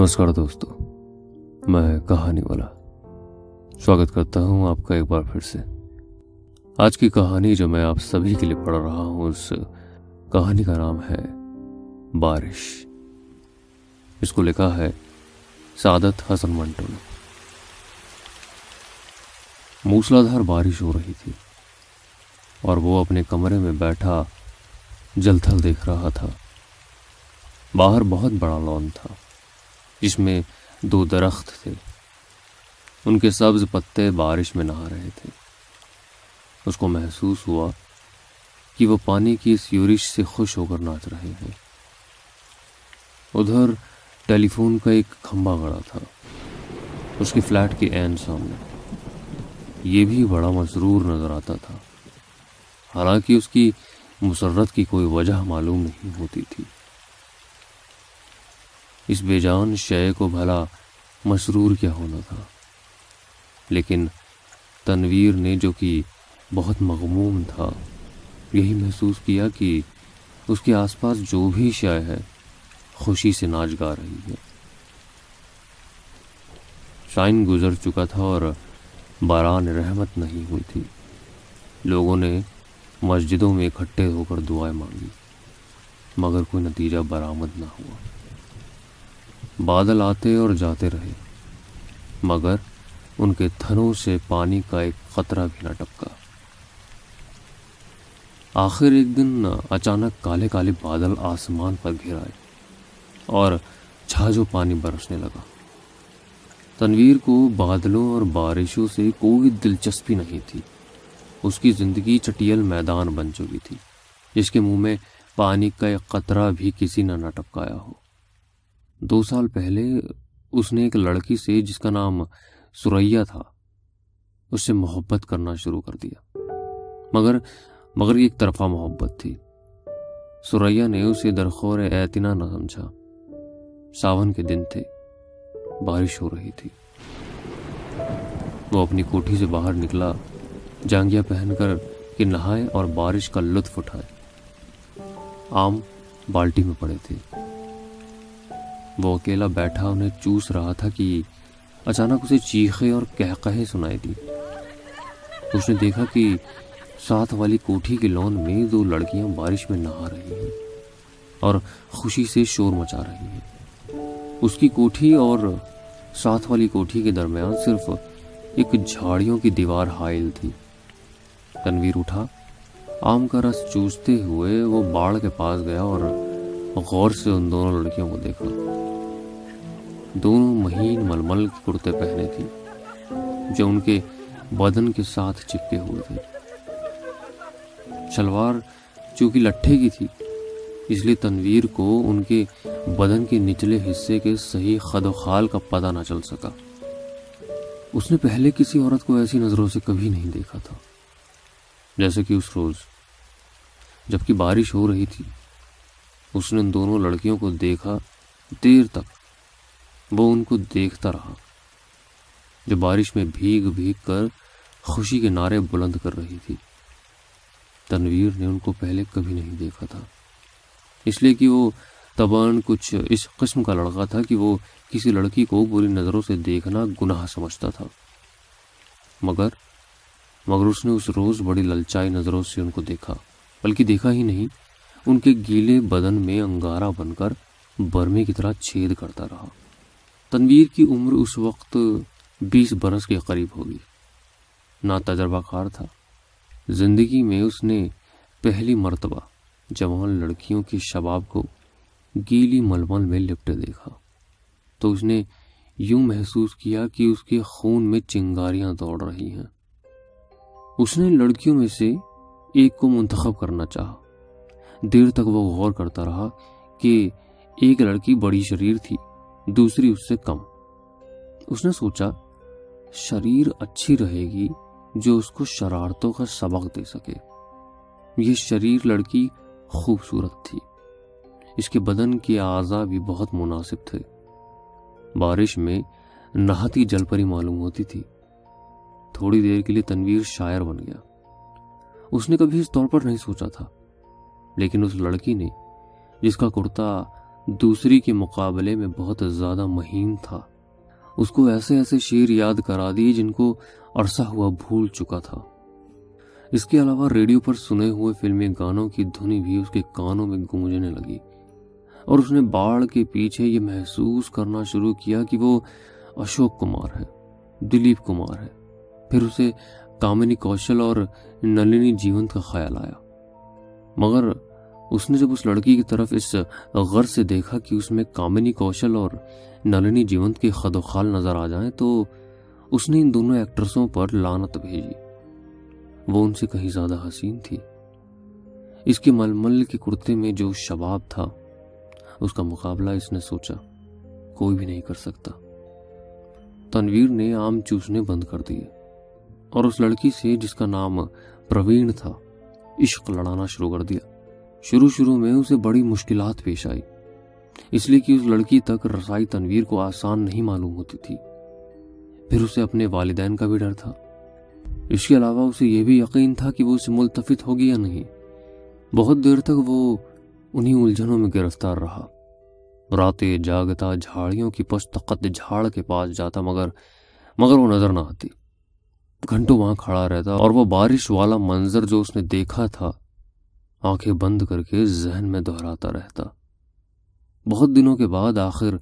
نمسکار دوستو، میں کہانی والا۔ سواگت کرتا ہوں آپ کا ایک بار پھر سے۔ آج کی کہانی جو میں آپ سبھی کے لیے پڑھ رہا ہوں، اس کہانی کا نام ہے بارش۔ اس کو لکھا ہے سعادت حسن منٹو نے۔ موسلا دھار بارش ہو رہی تھی اور وہ اپنے کمرے میں بیٹھا جل تھل دیکھ رہا تھا۔ باہر بہت بڑا لون تھا۔ جس میں دو درخت تھے۔ ان کے سبز پتے بارش میں نہا رہے تھے۔ اس کو محسوس ہوا کہ وہ پانی کی اس یورش سے خوش ہو کر ناچ رہے ہیں۔ ادھر ٹیلی فون کا ایک کھمبا گڑا تھا۔ اس کے فلیٹ کے عین سامنے۔ یہ بھی بڑا مضرور نظر آتا تھا۔ حالانکہ اس کی مسرت کی کوئی وجہ معلوم نہیں ہوتی تھی۔ اس بے جان شے کو بھلا مسرور کیا ہونا تھا۔ لیکن تنویر نے جو کہ بہت مغموم تھا، یہی محسوس کیا کہ اس کے آس پاس جو بھی شے ہے، خوشی سے ناچ گا رہی ہے۔ شائن گزر چکا تھا اور باران رحمت نہیں ہوئی تھی۔ لوگوں نے مسجدوں میں اکٹھے ہو کر دعائیں مانگی، مگر کوئی نتیجہ برآمد نہ ہوا۔ بادل آتے اور جاتے رہے۔ مگر ان کے تھنوں سے پانی کا ایک خطرہ بھی نہ ٹپکا۔ آخر ایک دن اچانک کالے کالے بادل آسمان پر گھر آئے اور چھاجو پانی برسنے لگا۔ تنویر کو بادلوں اور بارشوں سے کوئی دلچسپی نہیں تھی۔ اس کی زندگی چٹیل میدان بن چکی تھی، جس کے منہ میں پانی کا ایک قطرہ بھی کسی نے نہ ٹپکایا ہو۔ دو سال پہلے اس نے ایک لڑکی سے جس کا نام سوریا تھا، اس سے محبت کرنا شروع کر دیا۔ مگر مگر یہ ایک طرفہ محبت تھی۔ سوریا نے اسے درخور اعتنا نہ سمجھا۔ ساون کے دن تھے، بارش ہو رہی تھی۔ وہ اپنی کوٹھی سے باہر نکلا جانگیا پہن کر کہ نہائے اور بارش کا لطف اٹھائے۔ آم بالٹی میں پڑے تھے۔ وہ اکیلا بیٹھا انہیں چوس رہا تھا کہ اچانک اسے چیخے اور کہکہیں سنائی دی۔ اس نے دیکھا کہ ساتھ والی کوٹھی کے لون میں دو لڑکیاں بارش میں نہا رہی ہیں اور خوشی سے شور مچا رہی ہیں۔ اس کی کوٹھی اور ساتھ والی کوٹھی کے درمیان صرف ایک جھاڑیوں کی دیوار حائل تھی۔ تنویر اٹھا۔ آم کا رس چوستے ہوئے وہ باڑ کے پاس گیا اور غور سے ان دونوں لڑکیوں کو دیکھا۔ دونوں مہین ململ کرتے پہنے تھی جو ان کے بدن کے ساتھ چپکے ہوئے تھے۔ شلوار چونکہ لٹھے کی تھی، اس لیے تنویر کو ان کے بدن کے نچلے حصے کے صحیح خد و خال کا پتہ نہ چل سکا۔ اس نے پہلے کسی عورت کو ایسی نظروں سے کبھی نہیں دیکھا تھا، جیسے کہ اس روز جبکہ بارش ہو رہی تھی۔ اس نے ان دونوں لڑکیوں کو دیکھا دیر تک۔ وہ ان کو دیکھتا رہا جو بارش میں بھیگ بھیگ کر خوشی کے نعرے بلند کر رہی تھی۔ تنویر نے ان کو پہلے کبھی نہیں دیکھا تھا، اس لیے کہ وہ تبان کچھ اس قسم کا لڑکا تھا کہ وہ کسی لڑکی کو بری نظروں سے دیکھنا گناہ سمجھتا تھا۔ مگر مگر اس نے اس روز بڑی للچائی نظروں سے ان کو دیکھا، بلکہ دیکھا ہی نہیں، ان کے گیلے بدن میں انگارہ بن کر برمے کی طرح چھید کرتا رہا۔ تنویر کی عمر اس وقت بیس برس کے قریب ہوگی۔ نا تجربہ کار تھا۔ زندگی میں اس نے پہلی مرتبہ جوان لڑکیوں کے شباب کو گیلی ململ میں لپٹے دیکھا۔ تو اس نے یوں محسوس کیا کہ اس کے خون میں چنگاریاں دوڑ رہی ہیں۔ اس نے لڑکیوں میں سے ایک کو منتخب کرنا چاہا۔ دیر تک وہ غور کرتا رہا کہ ایک لڑکی بڑی شریر تھی۔ دوسری اس سے کم۔ اس نے سوچا، شریر اچھی رہے گی جو اس کو شرارتوں کا سبق دے سکے۔ یہ شریر لڑکی خوبصورت تھی۔ اس کے بدن کے اعضا بھی بہت مناسب تھے۔ بارش میں نہاتی جل پری معلوم ہوتی تھی۔ تھوڑی دیر کے لیے تنویر شاعر بن گیا۔ اس نے کبھی اس طور پر نہیں سوچا تھا، لیکن اس لڑکی نے جس کا کرتا دوسری کے مقابلے میں بہت زیادہ مہین تھا۔ اس کو ایسے ایسے شیر یاد کرا دی جن کو عرصہ ہوا بھول چکا تھا۔ اس کے علاوہ ریڈیو پر سنے ہوئے فلمی گانوں کی دھنی بھی اس کے کانوں میں گونجنے لگی اور اس نے باڑ کے پیچھے یہ محسوس کرنا شروع کیا کہ وہ اشوک کمار ہے، دلیپ کمار ہے۔ پھر اسے کامنی کوشل اور نلنی جیونت کا خیال آیا۔ مگر اس نے جب اس لڑکی کی طرف اس غر سے دیکھا کہ اس میں کامنی کوشل اور نلنی جیونت کے خد و خال نظر آ جائیں، تو اس نے ان دونوں ایکٹرسوں پر لانت بھیجی۔ وہ ان سے کہیں زیادہ حسین تھی۔ اس کے ململ کے کرتے میں جو شباب تھا، اس کا مقابلہ اس نے سوچا، کوئی بھی نہیں کر سکتا۔ تنویر نے آم چوسنے بند کر دیے۔ اور اس لڑکی سے جس کا نام پروین تھا، عشق لڑانا شروع کر دیا۔ شروع شروع میں اسے بڑی مشکلات پیش آئی اس لیے کہ اس لڑکی تک رسائی تنویر کو آسان نہیں معلوم ہوتی تھی۔ پھر اسے اپنے والدین کا بھی ڈر تھا۔ اس کے علاوہ اسے یہ بھی یقین تھا کہ وہ اسے ملتفت ہوگی یا نہیں۔ بہت دیر تک وہ انہی الجھنوں میں گرفتار رہا۔ راتیں جاگتا جھاڑیوں کی پشتقت جھاڑ کے پاس جاتا مگر مگر وہ نظر نہ آتی۔ گھنٹوں وہاں کھڑا رہتا اور وہ بارش والا منظر جو اس نے دیکھا تھا۔ آنکھیں بند کر کے ذہن میں دہراتا رہتا۔ بہت دنوں کے بعد آخر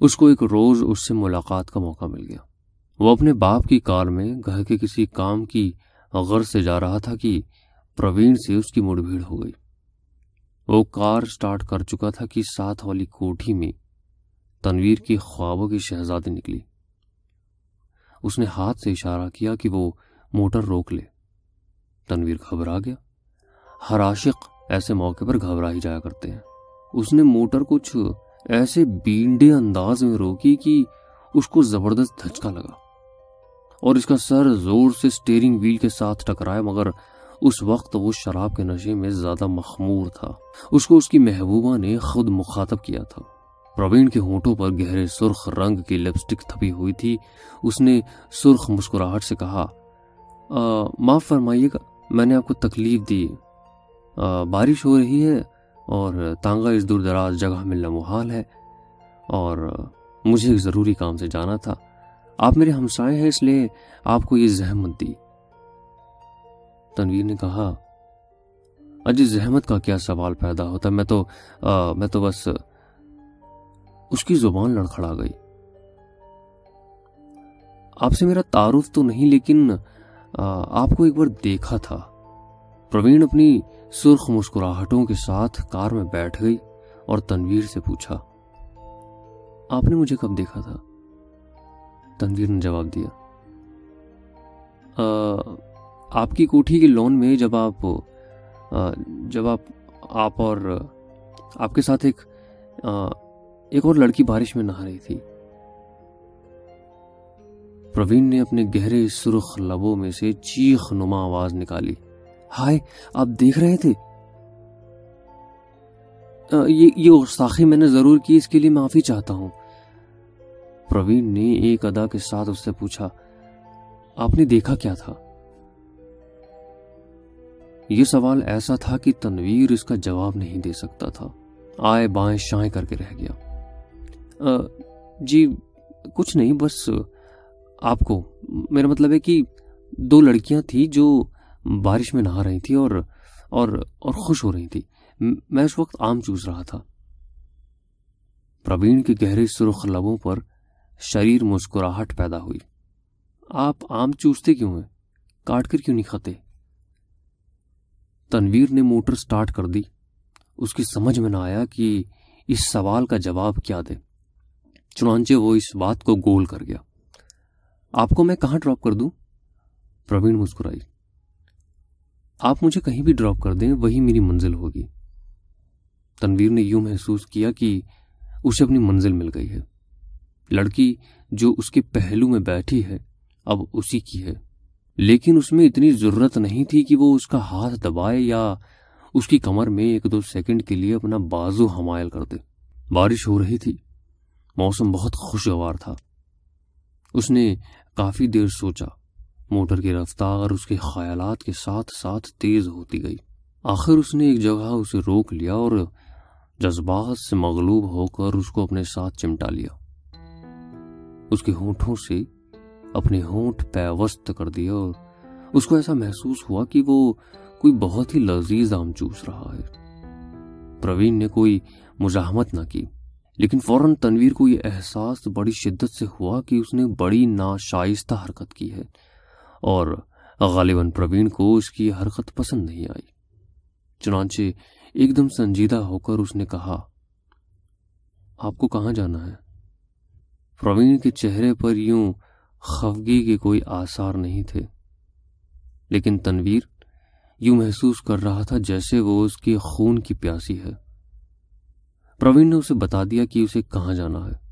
اس کو ایک روز اس سے ملاقات کا موقع مل گیا۔ وہ اپنے باپ کی کار میں گھر کے کسی کام کی غرض سے جا رہا تھا کہ پروین سے اس کی مڑ بھیڑ ہو گئی۔ وہ کار سٹارٹ کر چکا تھا کہ ساتھ والی کوٹھی میں تنویر کی خوابوں کی شہزادی نکلی۔ اس نے ہاتھ سے اشارہ کیا کہ وہ موٹر روک لے۔ تنویر گھبرا گیا۔ ہر عاشق ایسے موقع پر گھبرا ہی جایا کرتے ہیں۔ اس نے موٹر کچھ ایسے بینڈے انداز میں روکی کہ اس کو زبردست دھچکا لگا اور اس کا سر زور سے سٹیرنگ ویل کے ساتھ ٹکرایا، مگر اس وقت وہ شراب کے نشے میں زیادہ مخمور تھا۔ اس کو اس کی محبوبہ نے خود مخاطب کیا تھا۔ پروین کے ہونٹوں پر گہرے سرخ رنگ کی لپسٹک تھپی ہوئی تھی۔ اس نے سرخ مسکراہٹ سے کہا معاف فرمائیے گا، میں نے آپ کو تکلیف دی۔ بارش ہو رہی ہے اور تانگا اس دور دراز جگہ ملنا محال ہے اور مجھے ایک ضروری کام سے جانا تھا۔ آپ میرے ہمسائے ہیں اس لیے آپ کو یہ زحمت دی۔ تنویر نے کہا اجی زحمت کا کیا سوال پیدا ہوتا؟ میں تو آ, میں تو بس اس کی زبان لڑکھڑا گئی۔ آپ سے میرا تعارف تو نہیں لیکن آ, آپ کو ایک بار دیکھا تھا۔ پروین اپنی سرخ مسکراہٹوں کے ساتھ کار میں بیٹھ گئی اور تنویر سے پوچھا، آپ نے مجھے کب دیکھا تھا؟ تنویر نے جواب دیا آپ کی کوٹھی کے لون میں جب آپ جب آپ آپ اور آپ کے ساتھ ایک ایک اور لڑکی بارش میں نہا رہی تھی۔ پروین نے اپنے گہرے سرخ لبوں میں سے چیخ نما آواز نکالی۔ ہائے آپ دیکھ رہے تھے۔ یہ گستاخی میں نے ضرور کی، اس کے لیے معافی چاہتا ہوں۔ پروین نے ایک ادا کے ساتھ اس سے پوچھا، آپ نے دیکھا کیا تھا؟ یہ سوال ایسا تھا کہ تنویر اس کا جواب نہیں دے سکتا تھا۔ آئے بائیں شائیں کر کے رہ گیا۔ جی کچھ نہیں، بس آپ کو، میرا مطلب ہے کہ دو لڑکیاں تھیں جو بارش میں نہا رہی تھی اور اور اور خوش ہو رہی تھی۔ میں اس وقت آم چوس رہا تھا۔ پروین کے گہرے سرخ لبوں پر شریر مسکراہٹ پیدا ہوئی۔ آپ آم چوستے کیوں ہیں؟ کاٹ کر کیوں نہیں کھاتے؟ تنویر نے موٹر سٹارٹ کر دی۔ اس کی سمجھ میں نہ آیا کہ اس سوال کا جواب کیا دے۔ چنانچہ وہ اس بات کو گول کر گیا۔ آپ کو میں کہاں ڈراپ کر دوں؟ پروین مسکرائی۔ آپ مجھے کہیں بھی ڈراپ کر دیں، وہی میری منزل ہوگی۔ تنویر نے یوں محسوس کیا کہ اسے اپنی منزل مل گئی ہے۔ لڑکی جو اس کے پہلو میں بیٹھی ہے، اب اسی کی ہے۔ لیکن اس میں اتنی ضرورت نہیں تھی کہ وہ اس کا ہاتھ دبائے یا اس کی کمر میں ایک دو سیکنڈ کے لیے اپنا بازو حمائل کر دے۔ بارش ہو رہی تھی۔ موسم بہت خوشگوار تھا۔ اس نے کافی دیر سوچا۔ موٹر کی رفتار اس کے خیالات کے ساتھ ساتھ تیز ہوتی گئی۔ آخر اس نے ایک جگہ اسے روک لیا اور جذبات سے مغلوب ہو کر اس کو اپنے ساتھ چمٹا لیا۔ اس کے ہونٹوں سے اپنے ہونٹ پیوست کر دیا اور اس کو ایسا محسوس ہوا کہ وہ کوئی بہت ہی لذیذ آم چوس رہا ہے۔ پروین نے کوئی مزاحمت نہ کی، لیکن فوراً تنویر کو یہ احساس بڑی شدت سے ہوا کہ اس نے بڑی ناشائستہ حرکت کی ہے۔ اور غالباً پروین کو اس کی حرکت پسند نہیں آئی۔ چنانچہ ایک دم سنجیدہ ہو کر اس نے کہا، آپ کو کہاں جانا ہے؟ پروین کے چہرے پر یوں خفگی کے کوئی آثار نہیں تھے، لیکن تنویر یوں محسوس کر رہا تھا جیسے وہ اس کے خون کی پیاسی ہے۔ پروین نے اسے بتا دیا کہ اسے کہاں جانا ہے۔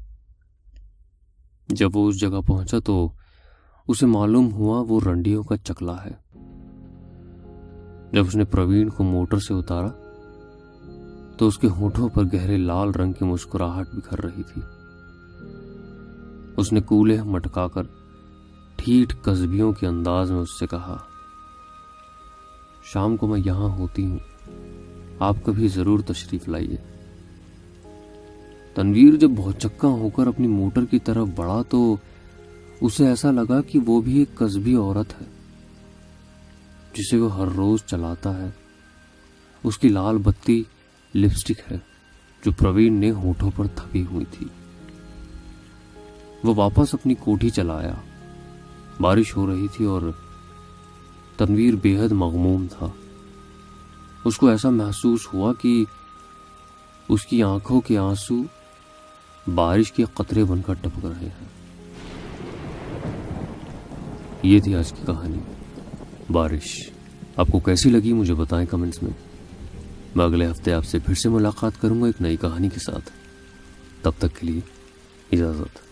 جب وہ اس جگہ پہنچا تو اسے معلوم ہوا وہ رنڈیوں کا چکلا ہے۔ جب اس نے پروین کو موٹر سے اتارا، تو اس کے ہونٹوں پر گہرے لال رنگ کی مسکراہٹ بکھر رہی تھی۔ اس نے کولے مٹکا کر ٹھیٹ قصبیوں کے انداز میں اس سے کہا، شام کو میں یہاں ہوتی ہوں، آپ کبھی ضرور تشریف لائیے۔ تنویر جب بہت چکا ہو کر اپنی موٹر کی طرف بڑھا تو اسے ایسا لگا کہ وہ بھی ایک قصبی عورت ہے، جسے وہ ہر روز چلاتا ہے۔ اس کی لال بتی لپسٹک ہے، جو پروین نے ہونٹوں پر تھپی ہوئی تھی۔ وہ واپس اپنی کوٹھی چلایا۔ بارش ہو رہی تھی اور تنویر بے حد مغموم تھا۔ اس کو ایسا محسوس ہوا کہ اس کی آنکھوں کے آنسو بارش کے قطرے بن کر ٹپک رہے ہیں۔ یہ تھی آج کی کہانی۔ بارش، آپ کو کیسی لگی مجھے بتائیں کمنٹس میں۔ میں اگلے ہفتے آپ سے پھر سے ملاقات کروں گا ایک نئی کہانی کے ساتھ۔ تب تک کے لیے اجازت۔